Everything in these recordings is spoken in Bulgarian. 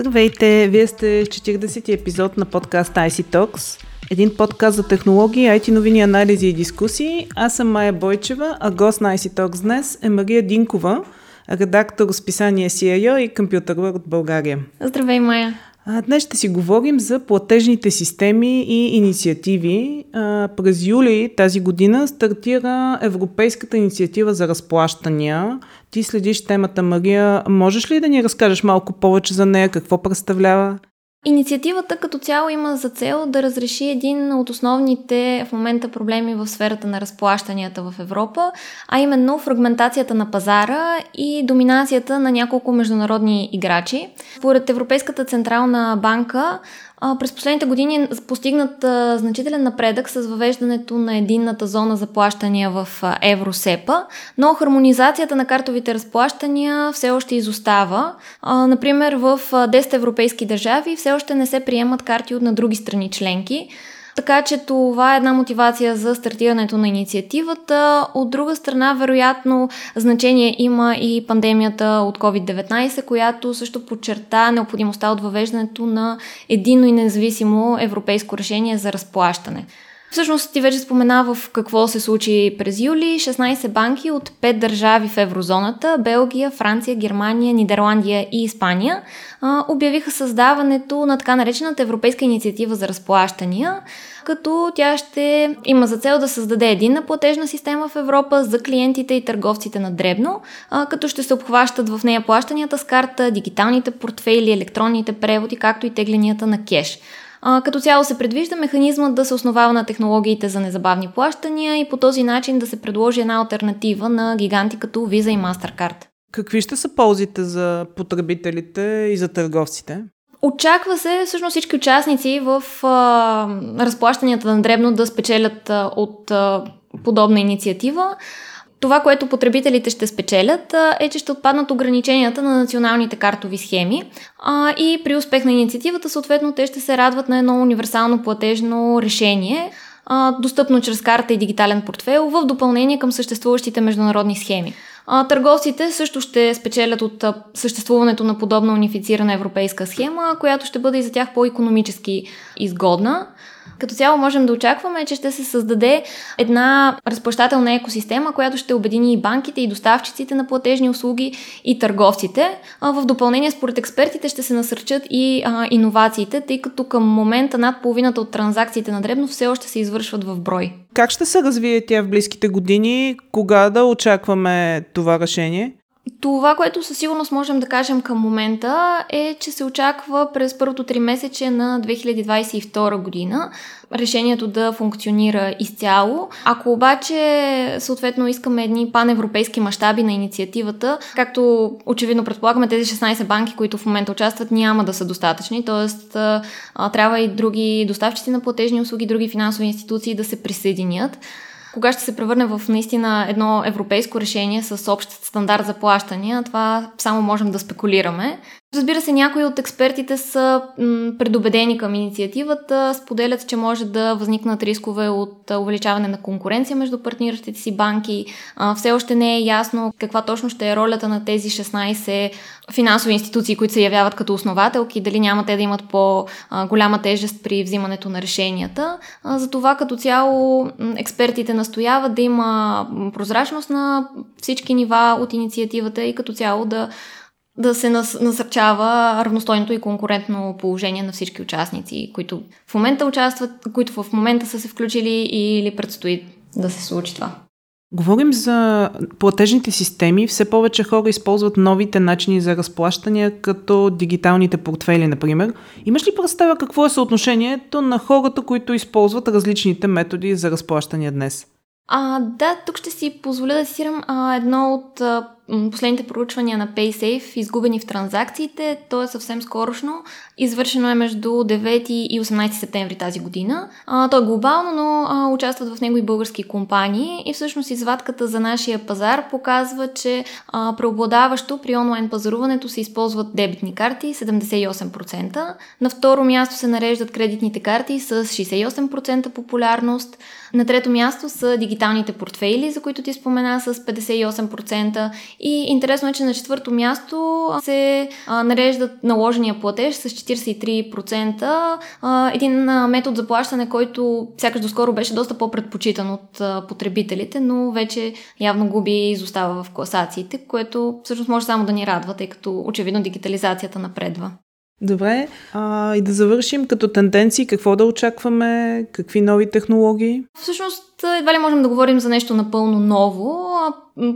Здравейте! Вие сте в 40-ти епизод на подкаст IC Talks. Един подкаст за технологии, IT новини, анализи и дискусии. Аз съм Майя Бойчева, а гост на IC Talks днес е Мария Динкова, редактор с писание CIO и компютър от България. Здравей, Майя! Днес ще си говорим за платежните системи и инициативи. През юли тази година стартира Европейската инициатива за разплащания. Ти следиш темата, Мария. Можеш ли да ни разкажеш малко повече за нея? Какво представлява? Инициативата като цяло има за цел да разреши един от основните в момента проблеми в сферата на разплащанията в Европа, а именно фрагментацията на пазара и доминацията на няколко международни играчи. Според Европейската централна банка, през последните години е постигнат значителен напредък с въвеждането на единната зона за плащания в Евросепа, но хармонизацията на картовите разплащания все още изостава. Например, в 10 европейски държави все още не се приемат карти от на други страни членки. Така че това е една мотивация за стартирането на инициативата. От друга страна, вероятно, значение има и пандемията от COVID-19, която също подчерта необходимостта от въвеждането на едино и независимо европейско решение за разплащане. Всъщност ти вече спомена в какво се случи през юли. 16 банки от 5 държави в еврозоната Белгия, Франция, Германия, Нидерландия и Испания обявиха създаването на така наречената Европейска инициатива за разплащания, като тя ще има за цел да създаде единна платежна система в Европа за клиентите и търговците на дребно, като ще се обхващат в нея плащанията с карта, дигиталните портфейли, електронните преводи, както и тегленията на кеш. А, като цяло се предвижда механизмът да се основава на технологиите за незабавни плащания и по този начин да се предложи една альтернатива на гиганти като Visa и MasterCard. Какви ще са ползите за потребителите и за търговците? Очаква се всъщност всички участници в а, разплащанията на дребно да спечелят а, от а, подобна инициатива. Това, което потребителите ще спечелят е, че ще отпаднат ограниченията на националните картови схеми а, и при успех на инициативата, съответно, те ще се радват на едно универсално платежно решение, а, достъпно чрез карта и дигитален портфел, в допълнение към съществуващите международни схеми. А, търговците също ще спечелят от съществуването на подобна унифицирана европейска схема, която ще бъде и за тях по-економически изгодна. Като цяло можем да очакваме, че ще се създаде една разплащателна екосистема, която ще обедини и банките, и доставчиците на платежни услуги, и търговците. В допълнение, според експертите, ще се насърчат и а, иновациите, тъй като към момента над половината от транзакциите на дребно все още се извършват в брой. Как ще се развие тя в близките години? Кога да очакваме това решение? Това, което със сигурност можем да кажем към момента е, че се очаква през първото три месече на 2022 година решението да функционира изцяло. Ако обаче съответно искаме едни паневропейски мащаби на инициативата, както очевидно предполагаме, тези 16 банки, които в момента участват, няма да са достатъчни, т.е. трябва и други доставчици на платежни услуги, други финансови институции да се присъединят кога ще се превърне в наистина едно европейско решение с общ стандарт за плащания, това само можем да спекулираме. Разбира се, някои от експертите са м, предубедени към инициативата, споделят, че може да възникнат рискове от увеличаване на конкуренция между партниращите си банки. А, все още не е ясно каква точно ще е ролята на тези 16 финансови институции, които се явяват като основателки, дали няма те да имат по-голяма тежест при взимането на решенията. А, затова като цяло експертите настояват да има прозрачност на всички нива от инициативата и като цяло да да се насърчава равностойното и конкурентно положение на всички участници, които в момента участват, които в момента са се включили или предстои да се случи това. Говорим за платежните системи. Все повече хора използват новите начини за разплащания, като дигиталните портфели, например. Имаш ли представа какво е съотношението на хората, които използват различните методи за разплащания днес? А, да, тук ще си позволя да цитирам едно от а, последните проучвания на PaySafe, изгубени в транзакциите. То е съвсем скорошно. Извършено е между 9 и 18 септември тази година. А, то е глобално, но а, участват в него и български компании. И всъщност извадката за нашия пазар показва, че а, преобладаващо при онлайн пазаруването се използват дебитни карти 78%. На второ място се нареждат кредитните карти с 68% популярност. На трето място са дигиталните портфейли, за които ти спомена с 58% И интересно е, че на четвърто място се нареждат наложения платеж с 43%. А, един метод за плащане, който сякаш доскоро беше доста по-предпочитан от потребителите, но вече явно губи и изостава в класациите, което всъщност може само да ни радва, тъй като очевидно дигитализацията напредва. Добре, а, и да завършим като тенденции, какво да очакваме, какви нови технологии? Всъщност, едва ли можем да говорим за нещо напълно ново.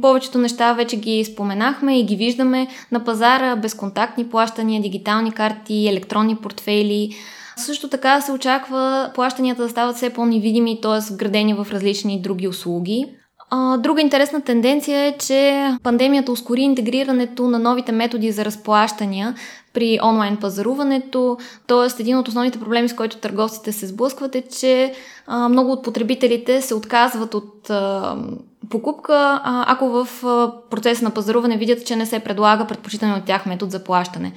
Повечето неща вече ги споменахме и ги виждаме на пазара, безконтактни плащания, дигитални карти, електронни портфейли. Също така се очаква плащанията да стават все по-невидими, т.е. вградени в различни други услуги. А, друга интересна тенденция е, че пандемията ускори интегрирането на новите методи за разплащания при онлайн пазаруването. Тоест, един от основните проблеми, с който търговците се сблъскват е, че а, много от потребителите се отказват от а, покупка, ако в а, процеса на пазаруване видят, че не се предлага предпочитане от тях метод за плащане.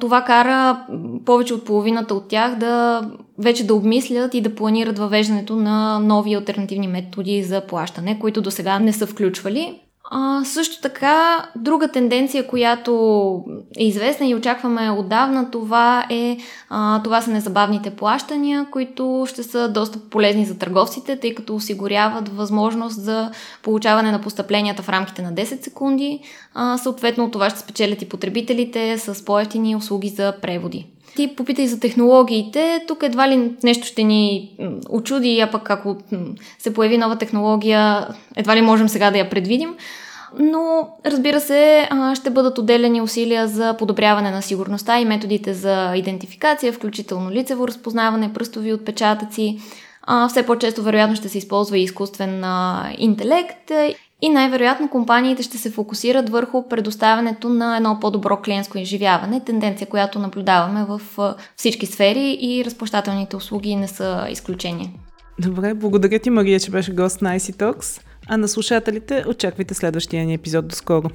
Това кара повече от половината от тях да вече да обмислят и да планират въвеждането на нови альтернативни методи за плащане, които до сега не са включвали. А, също така, друга тенденция, която е известна и очакваме отдавна, това е а, това са незабавните плащания, които ще са доста полезни за търговците, тъй като осигуряват възможност за получаване на постъпленията в рамките на 10 секунди. А, съответно, това ще спечелят и потребителите с по-ефтини услуги за преводи. Ти попитай за технологиите. Тук едва ли нещо ще ни очуди, а пък ако се появи нова технология, едва ли можем сега да я предвидим. Но, разбира се, ще бъдат отделени усилия за подобряване на сигурността и методите за идентификация, включително лицево разпознаване, пръстови отпечатъци. Все по-често, вероятно, ще се използва и изкуствен интелект и най-вероятно компаниите ще се фокусират върху предоставянето на едно по-добро клиентско изживяване, тенденция, която наблюдаваме в всички сфери и разплащателните услуги не са изключение. Добре, благодаря ти, Мария, че беше гост на IC Talks, а на слушателите очаквайте следващия ни епизод до скоро.